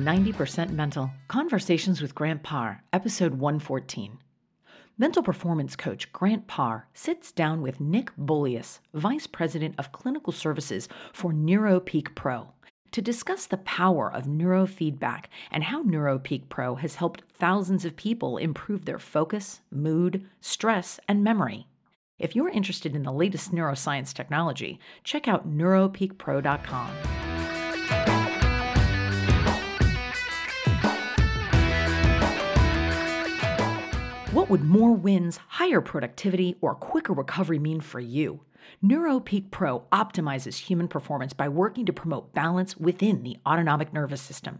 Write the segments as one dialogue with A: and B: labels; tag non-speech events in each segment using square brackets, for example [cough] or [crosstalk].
A: to 90% Mental Conversations with Grant Parr, episode 114. Mental performance coach Grant Parr sits down with Nick Bullius, Vice President of Clinical Services for NeuroPeak Pro, to discuss the power of neurofeedback and how NeuroPeak Pro has helped thousands of people improve their focus, mood, stress, and memory. If you're interested in the latest neuroscience technology, check out neuropeakpro.com. What would more wins, higher productivity, or quicker recovery mean for you? NeuroPeak Pro optimizes human performance by working to promote balance within the autonomic nervous system.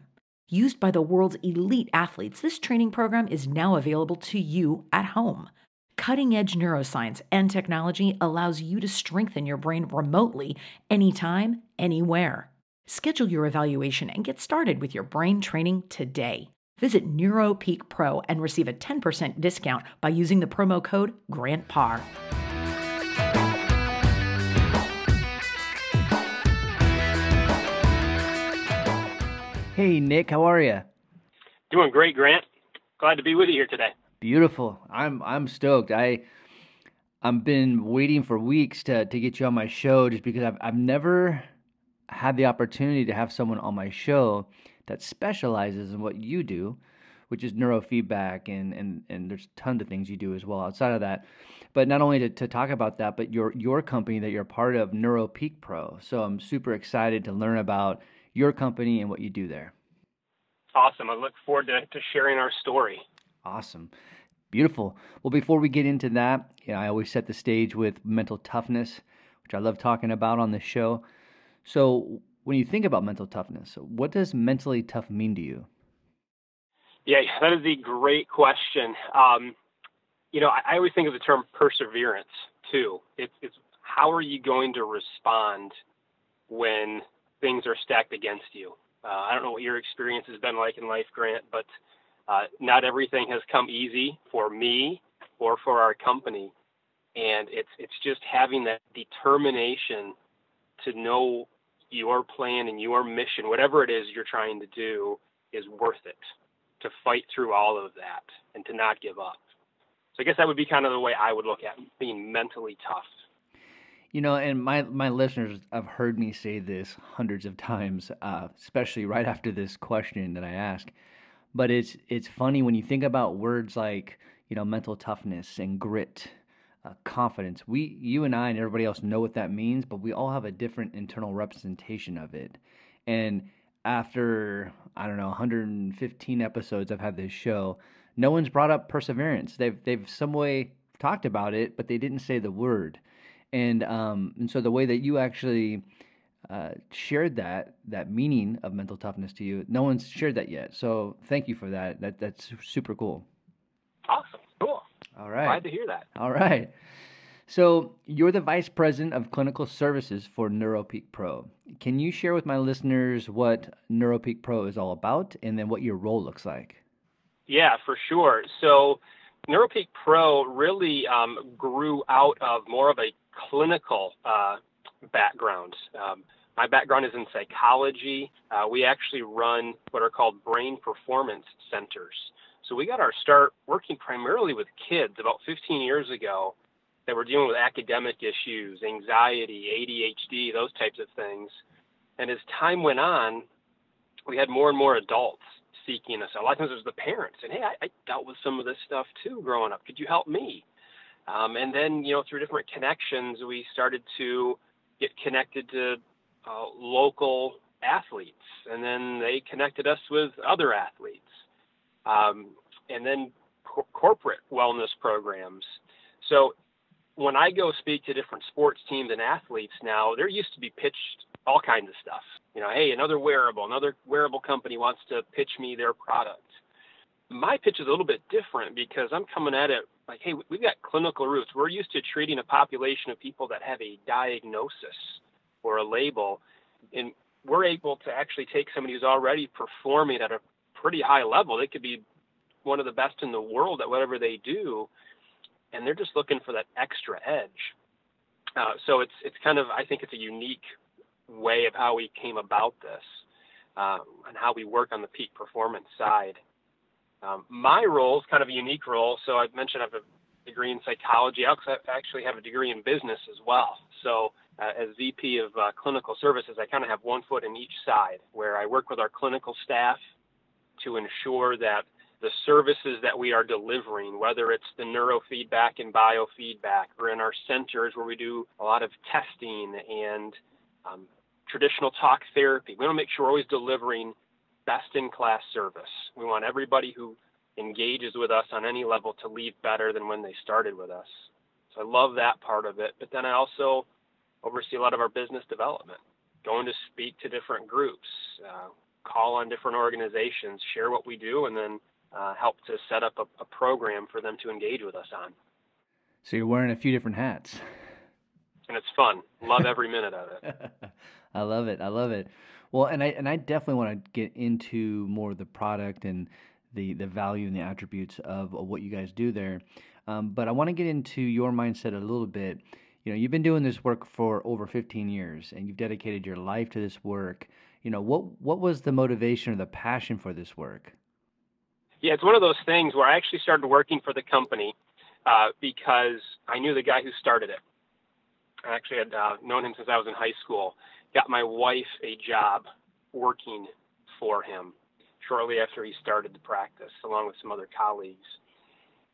A: Used by the world's elite athletes, this training program is now available to you at home. Cutting edge neuroscience and technology allows you to strengthen your brain remotely, anytime, anywhere. Schedule your evaluation and get started with your brain training today. Visit NeuroPeak Pro and receive a 10% discount by using the promo code GRANTPAR.
B: Hey, Nick, how are you?
C: Doing great, Grant. Glad to be with you here today.
B: Beautiful. I'm I'm stoked. I I've been waiting for weeks to to get you on my show just because I've I've never had the opportunity to have someone on my show that specializes in what you do, which is neurofeedback, and and and there's tons of things you do as well outside of that. But not only to, to talk about that, but your your company that you're part of, NeuroPeak Pro. So I'm super excited to learn about your company and what you do there.
C: Awesome. I look forward to, to sharing our story.
B: Awesome. Beautiful. Well, before we get into that, you know, I always set the stage with mental toughness, which I love talking about on this show. So, when you think about mental toughness, what does mentally tough mean to you?
C: Yeah, that is a great question. Um, you know, I, I, always think of the term perseverance too. It's, it's how are you going to respond when things are stacked against you? Uh, I don't know what your experience has been like in life, Grant, but uh, not everything has come easy for me or for our company, and it's it's just having that determination to know your plan and your mission, whatever it is you're trying to do, is worth it. To fight through all of that and to not give up. So I guess that would be kind of the way I would look at being mentally tough.
B: You know, and my my listeners have heard me say this hundreds of times, uh, especially right after this question that I ask. But it's it's funny when you think about words like you know mental toughness and grit uh, confidence. We, you and I, and everybody else know what that means, but we all have a different internal representation of it. And after I don't know 115 episodes I've had this show, no one's brought up perseverance. They've they've some way talked about it, but they didn't say the word. And um and so the way that you actually uh, shared that that meaning of mental toughness to you, no one's shared that yet. So thank you for that. That that's super cool. All right.
C: Glad to hear that.
B: All right. So, you're the Vice President of Clinical Services for NeuroPeak Pro. Can you share with my listeners what NeuroPeak Pro is all about and then what your role looks like?
C: Yeah, for sure. So, NeuroPeak Pro really um, grew out of more of a clinical uh, background. Um, my background is in psychology. Uh, we actually run what are called brain performance centers. So we got our start working primarily with kids about 15 years ago that were dealing with academic issues, anxiety, ADHD, those types of things. And as time went on, we had more and more adults seeking us. A lot of times it was the parents saying, Hey, I, I dealt with some of this stuff too growing up. Could you help me? Um, and then, you know, through different connections, we started to get connected to uh, local athletes. And then they connected us with other athletes um, and then co- corporate wellness programs. So when I go speak to different sports teams and athletes now, there used to be pitched all kinds of stuff. You know, hey, another wearable, another wearable company wants to pitch me their product. My pitch is a little bit different because I'm coming at it like, hey, we've got clinical roots. We're used to treating a population of people that have a diagnosis or a label, and we're able to actually take somebody who's already performing at a pretty high level. They could be one of the best in the world at whatever they do, and they're just looking for that extra edge. Uh, so it's it's kind of I think it's a unique way of how we came about this. uh, on how we work on the peak performance side. Um, my role is kind of a unique role. So I mentioned I have a degree in psychology. I actually have a degree in business as well. So uh, as VP of uh, clinical services, I kind of have one foot in each side where I work with our clinical staff to ensure that the services that we are delivering, whether it's the neurofeedback and biofeedback, or in our centers where we do a lot of testing and um, traditional talk therapy, we want to make sure we're always delivering best in class service. We want everybody who engages with us on any level to leave better than when they started with us. So I love that part of it. But then I also oversee a lot of our business development, going to speak to different groups, uh, call on different organizations, share what we do, and then uh, help to set up a, a program for them to engage with us on.
B: So you're wearing a few different hats.
C: And it's fun. Love [laughs] every minute of it. [laughs]
B: I love it. I love it. Well, and I and I definitely want to get into more of the product and the the value and the attributes of, of what you guys do there. Um, but I want to get into your mindset a little bit. You know, you've been doing this work for over 15 years, and you've dedicated your life to this work. You know, what what was the motivation or the passion for this work?
C: Yeah, it's one of those things where I actually started working for the company uh, because I knew the guy who started it. I actually had uh, known him since I was in high school. Got my wife a job working for him shortly after he started the practice, along with some other colleagues.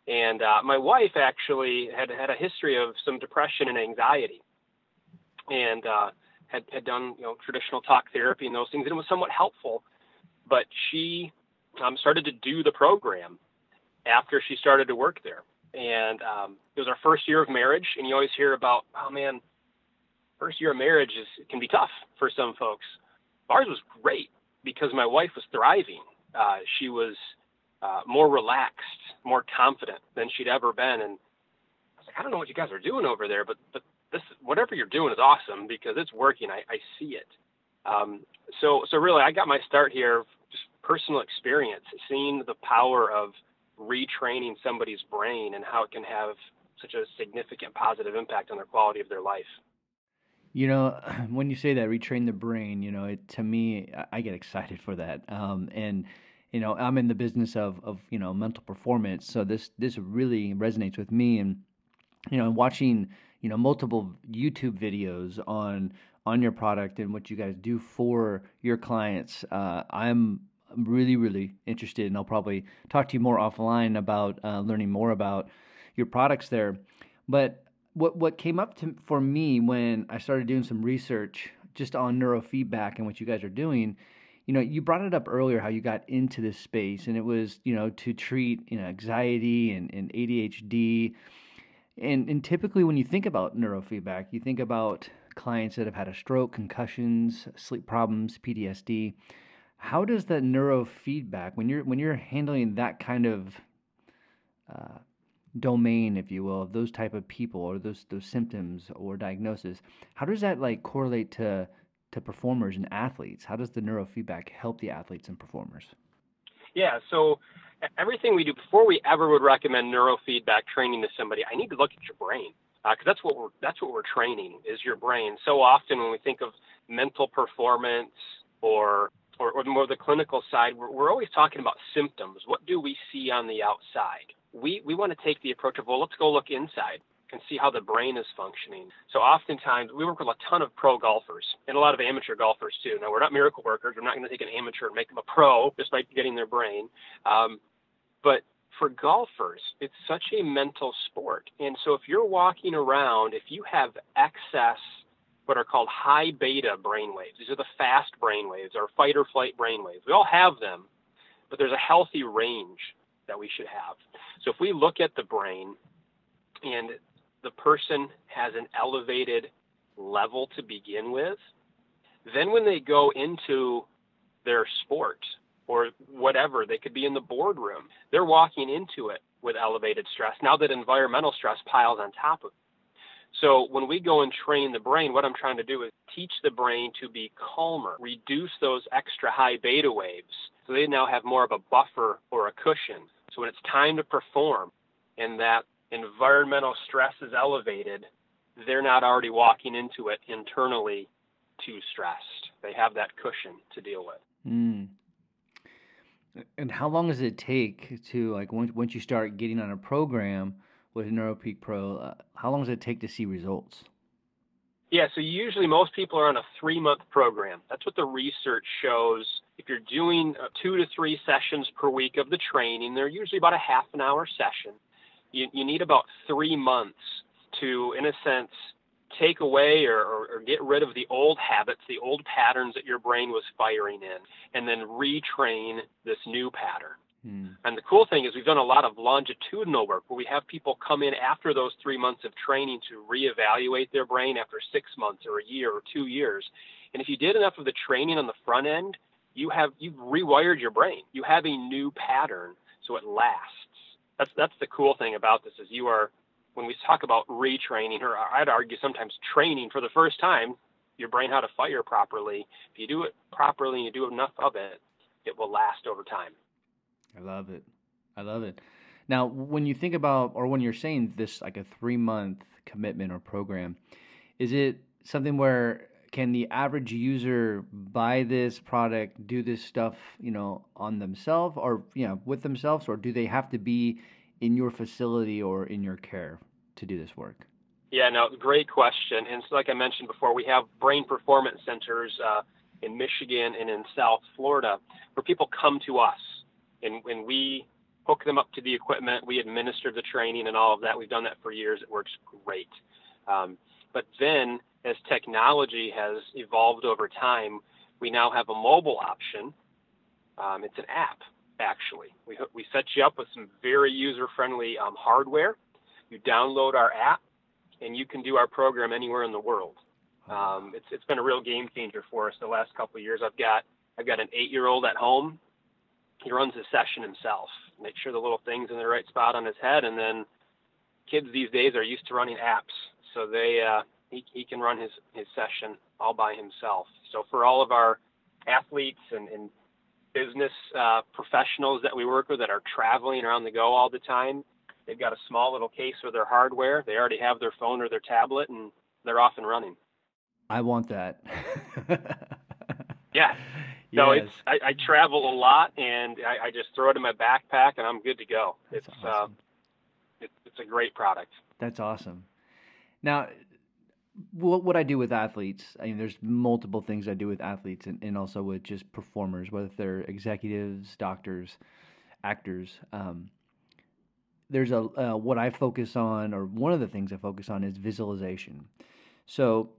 C: And uh, my wife actually had had a history of some depression and anxiety, and uh, had had done you know traditional talk therapy and those things, and it was somewhat helpful. But she um, started to do the program after she started to work there, and um, it was our first year of marriage. And you always hear about, oh man, first year of marriage is can be tough for some folks. Ours was great because my wife was thriving. Uh, she was uh, more relaxed, more confident than she'd ever been. And I was like, I don't know what you guys are doing over there, but but this whatever you're doing is awesome because it's working. I, I see it. Um, so so really, I got my start here personal experience, seeing the power of retraining somebody's brain and how it can have such a significant positive impact on their quality of their life.
B: You know, [clears throat] when you say that retrain the brain, you know, it to me, I get excited for that. Um, and you know, I'm in the business of of you know mental performance, so this this really resonates with me. And you know, watching you know multiple YouTube videos on on your product and what you guys do for your clients, uh, I'm really really interested, and I'll probably talk to you more offline about uh, learning more about your products there. But what what came up to, for me when I started doing some research just on neurofeedback and what you guys are doing, you know, you brought it up earlier how you got into this space, and it was you know to treat you know anxiety and, and ADHD, and and typically when you think about neurofeedback, you think about clients that have had a stroke, concussions, sleep problems, PTSD. How does the neurofeedback when you're when you're handling that kind of uh, domain, if you will, of those type of people or those those symptoms or diagnosis, how does that like correlate to to performers and athletes? How does the neurofeedback help the athletes and performers?
C: Yeah, so everything we do before we ever would recommend neurofeedback training to somebody, I need to look at your brain because uh, that's what we're that's what we're training is your brain. So often when we think of mental performance or or, or more the clinical side, we're, we're always talking about symptoms. What do we see on the outside? we, we want to take the approach of, well, let's go look inside and see how the brain is functioning. So oftentimes we work with a ton of pro golfers and a lot of amateur golfers too. Now we're not miracle workers. We're not going to take an amateur and make them a pro just by getting their brain. Um, but for golfers, it's such a mental sport. And so if you're walking around, if you have excess what are called high beta brain waves, these are the fast brain waves or fight or flight brain waves. We all have them, but there's a healthy range that we should have. So if we look at the brain and the person has an elevated level to begin with, then when they go into their sport or whatever, they could be in the boardroom, they're walking into it with elevated stress. Now that environmental stress piles on top of it. So when we go and train the brain, what I'm trying to do is teach the brain to be calmer, reduce those extra high beta waves so they now have more of a buffer or a cushion so when it's time to perform and that environmental stress is elevated, they're not already walking into it internally too stressed. They have that cushion to deal with.
B: Mm. And how long does it take to like once once you start getting on a program with NeuroPeak Pro? Uh, how long does it take to see results?
C: Yeah, so usually most people are on a three month program. That's what the research shows. If you're doing uh, two to three sessions per week of the training, they're usually about a half an hour session. You, you need about three months to, in a sense, take away or, or, or, get rid of the old habits, the old patterns that your brain was firing in, and then retrain this new pattern. Hmm. And the cool thing is, we've done a lot of longitudinal work where we have people come in after those three months of training to reevaluate their brain after six months or a year or two years. And if you did enough of the training on the front end, you have you've rewired your brain. You have a new pattern, so it lasts. That's that's the cool thing about this is you are when we talk about retraining, or I'd argue sometimes training for the first time, your brain how to fire properly. If you do it properly and you do enough of it, it will last over time.
B: I love it. I love it. Now, when you think about, or when you're saying this, like a three month commitment or program, is it something where can the average user buy this product, do this stuff, you know, on themselves or, you know, with themselves, or do they have to be in your facility or in your care to do this work?
C: Yeah, no, great question. And so, like I mentioned before, we have brain performance centers uh, in Michigan and in South Florida where people come to us and, when we hook them up to the equipment. We administer the training and all of that. We've done that for years. It works great. Um, but then, as technology has evolved over time, we now have a mobile option. Um, it's an app actually. We, we set you up with some very user friendly um, hardware. You download our app and you can do our program anywhere in the world. Um, it's, it's been a real game changer for us the last couple of years. I've got, I've got an eight year old at home. He runs his session himself, make sure the little thing's in the right spot on his head. And then kids these days are used to running apps. So they, uh, he, he can run his, his session all by himself. So for all of our athletes and, and business uh, professionals that we work with that are traveling around the go all the time. They've got a small little case for their hardware. They already have their phone or their tablet, and they're off and running.
B: I want that. [laughs]
C: yeah. No, yes. it's I, I, travel a lot, and I, I, just throw it in my backpack, and I'm good to go. That's it's uh, awesome. uh, it, it's a great product.
B: That's awesome. Now, what what I do with athletes, I mean, there's multiple things I do with athletes, and, and also with just performers, whether they're executives, doctors, actors. Um, there's a uh, what I focus on, or one of the things I focus on is visualization. So,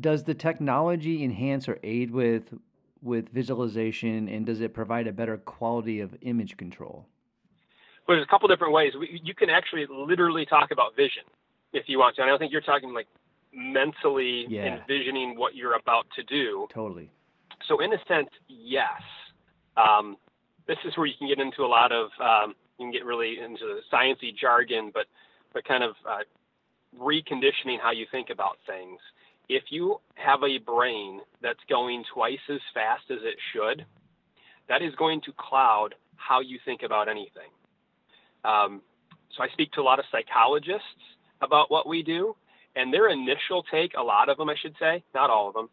B: does the technology enhance or aid with with visualization, and does it provide a better quality of image control?
C: Well, there's a couple different ways. You can actually literally talk about vision if you want to. And I don't think you're talking like mentally yeah. envisioning what you're about to do.
B: Totally.
C: So in a sense, yes. Um, this is where you can get into a lot of um, you can get really into the sciencey jargon, but but kind of uh, reconditioning how you think about things. If you have a brain that's going twice as fast as it should, that is going to cloud how you think about anything. Um, so I speak to a lot of psychologists about what we do, and their initial take, a lot of them, I should say, not all of them,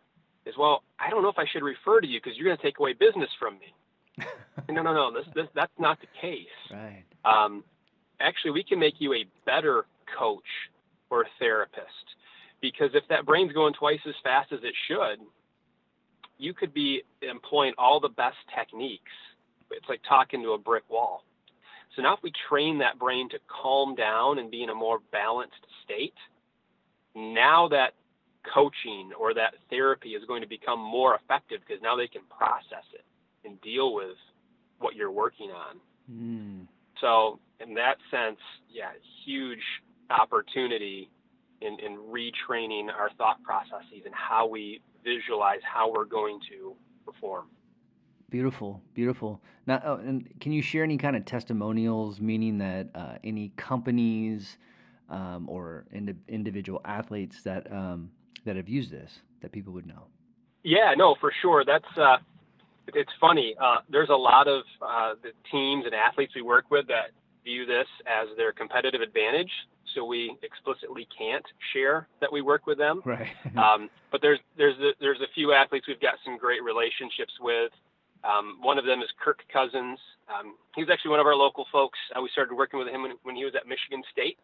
C: is, well, I don't know if I should refer to you because you're going to take away business from me. [laughs] no, no, no. This, this, that's not the case.
B: Right.
C: Um, actually, we can make you a better coach or therapist because if that brain's going twice as fast as it should, you could be employing all the best techniques. It's like talking to a brick wall. So now, if we train that brain to calm down and be in a more balanced state, now that coaching or that therapy is going to become more effective because now they can process it and deal with what you're working on. Mm. So, in that sense, yeah, huge opportunity in, in retraining our thought processes and how we visualize how we're going to perform.
B: Beautiful, beautiful. Now, oh, and can you share any kind of testimonials, meaning that uh, any companies, um, or ind- individual athletes that um, that have used this that people would know?
C: Yeah, no, for sure. That's uh, it's funny. Uh, there's a lot of uh, the teams and athletes we work with that view this as their competitive advantage. So we explicitly can't share that we work with them.
B: Right. [laughs]
C: um, but there's there's a, there's a few athletes we've got some great relationships with Um, one of them is Kirk Cousins. Um, he's actually one of our local folks. Uh, we started working with him when, when he was at Michigan State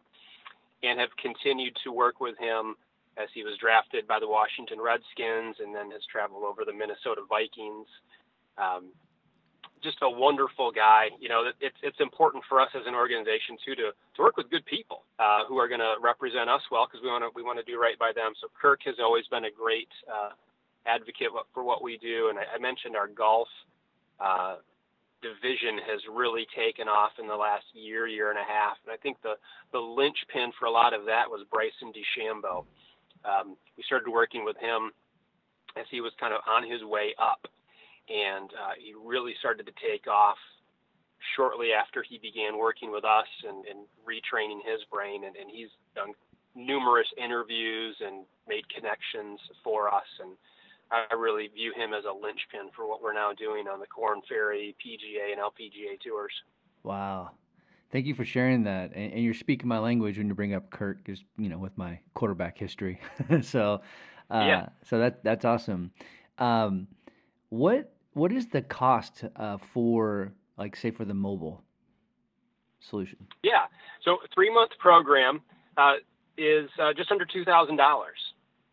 C: and have continued to work with him as he was drafted by the Washington Redskins and then has traveled over the Minnesota Vikings. Um, just a wonderful guy. You know, it's it's important for us as an organization too to to work with good people uh, who are going to represent us well because we want to we want to do right by them. So Kirk has always been a great uh, advocate for what we do, and I, I mentioned our golf uh, division has really taken off in the last year year and a half, and I think the the linchpin for a lot of that was Bryson DeChambeau. Um, we started working with him as he was kind of on his way up and uh, he really started to take off shortly after he began working with us and, and retraining his brain. And, and he's done numerous interviews and made connections for us. And I really view him as a linchpin for what we're now doing on the Korn Ferry, PGA, and LPGA tours.
B: Wow. Thank you for sharing that. And, and you're speaking my language when you bring up Kirk, because you know, with my quarterback history. [laughs] so, uh, yeah. So that that's awesome. Um, what what is the cost uh, for like say for the mobile solution?
C: Yeah, so three month program uh, is uh, just under two thousand dollars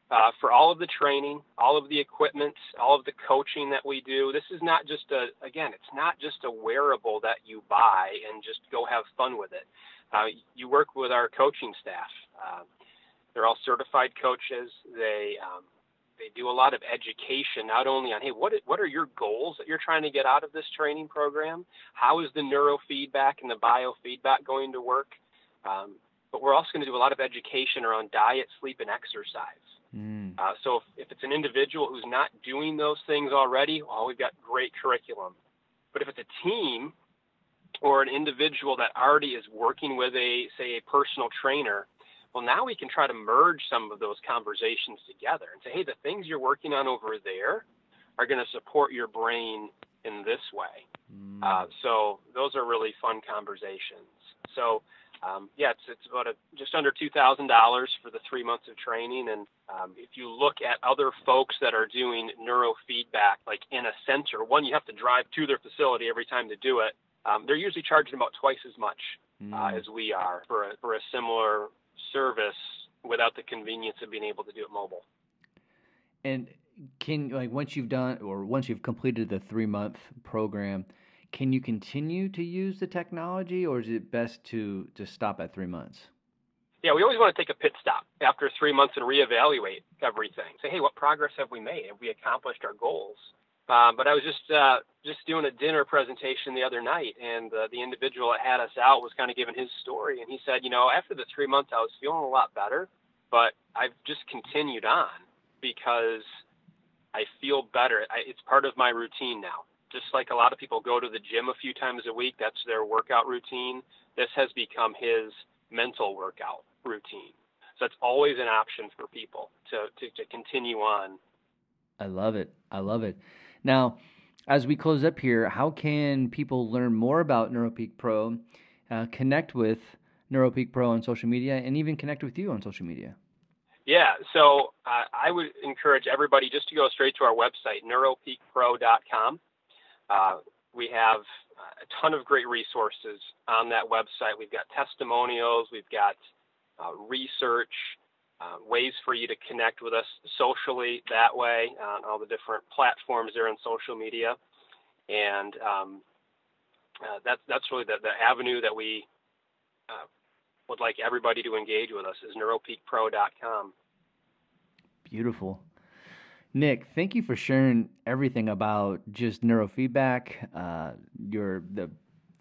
C: uh, for all of the training, all of the equipment, all of the coaching that we do. This is not just a again, it's not just a wearable that you buy and just go have fun with it. Uh, you work with our coaching staff. Uh, they're all certified coaches. They um, they do a lot of education, not only on hey, what what are your goals that you're trying to get out of this training program? How is the neurofeedback and the biofeedback going to work? Um, but we're also going to do a lot of education around diet, sleep, and exercise. Mm. Uh, so if, if it's an individual who's not doing those things already, well, we've got great curriculum. But if it's a team or an individual that already is working with a say a personal trainer well, now we can try to merge some of those conversations together and say, hey, the things you're working on over there are going to support your brain in this way. Mm. Uh, so those are really fun conversations. So um, yeah, it's, it's about a, just under two thousand dollars for the three months of training. And um, if you look at other folks that are doing neurofeedback, like in a center, one you have to drive to their facility every time to do it. Um, they're usually charging about twice as much mm. uh, as we are for a, for a similar service without the convenience of being able to do it mobile.
B: And can like once you've done or once you've completed the three month program, can you continue to use the technology, or is it best to to stop at three months?
C: Yeah, we always want to take a pit stop after three months and reevaluate everything. Say, hey, what progress have we made? Have we accomplished our goals? Uh, but I was just uh, just doing a dinner presentation the other night, and uh, the individual that had us out was kind of giving his story, and he said, you know, after the three months, I was feeling a lot better, but I've just continued on because I feel better. I, it's part of my routine now. Just like a lot of people go to the gym a few times a week, that's their workout routine. This has become his mental workout routine. So it's always an option for people to, to, to continue on.
B: I love it. I love it. Now, as we close up here, how can people learn more about NeuroPeak Pro, uh, connect with NeuroPeak Pro on social media, and even connect with you on social media?
C: Yeah, so uh, I would encourage everybody just to go straight to our website, neuropeakpro.com. Uh, we have a ton of great resources on that website. We've got testimonials, we've got uh, research, uh, ways for you to connect with us socially that way on all the different platforms there in social media. And um, uh, that's, that's really the, the avenue that we uh, would like everybody to engage with us is neuropeakpro.com.
B: Beautiful. Nick, thank you for sharing everything about just neurofeedback, uh, your the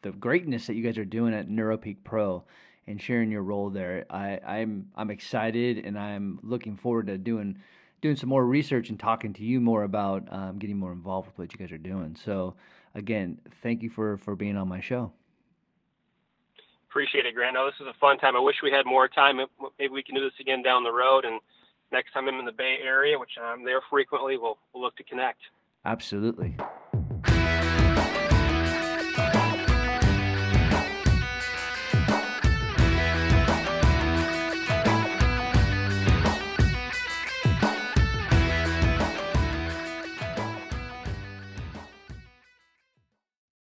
B: the greatness that you guys are doing at NeuroPeak Pro and sharing your role there. I, I'm I'm excited and I'm looking forward to doing doing some more research and talking to you more about um, getting more involved with what you guys are doing. So again, thank you for for being on my show.
C: Appreciate it, Grant. No, this is a fun time. I wish we had more time. Maybe we can do this again down the road. And next time I'm in the Bay Area, which I'm there frequently, we'll, we'll look to connect.
B: Absolutely.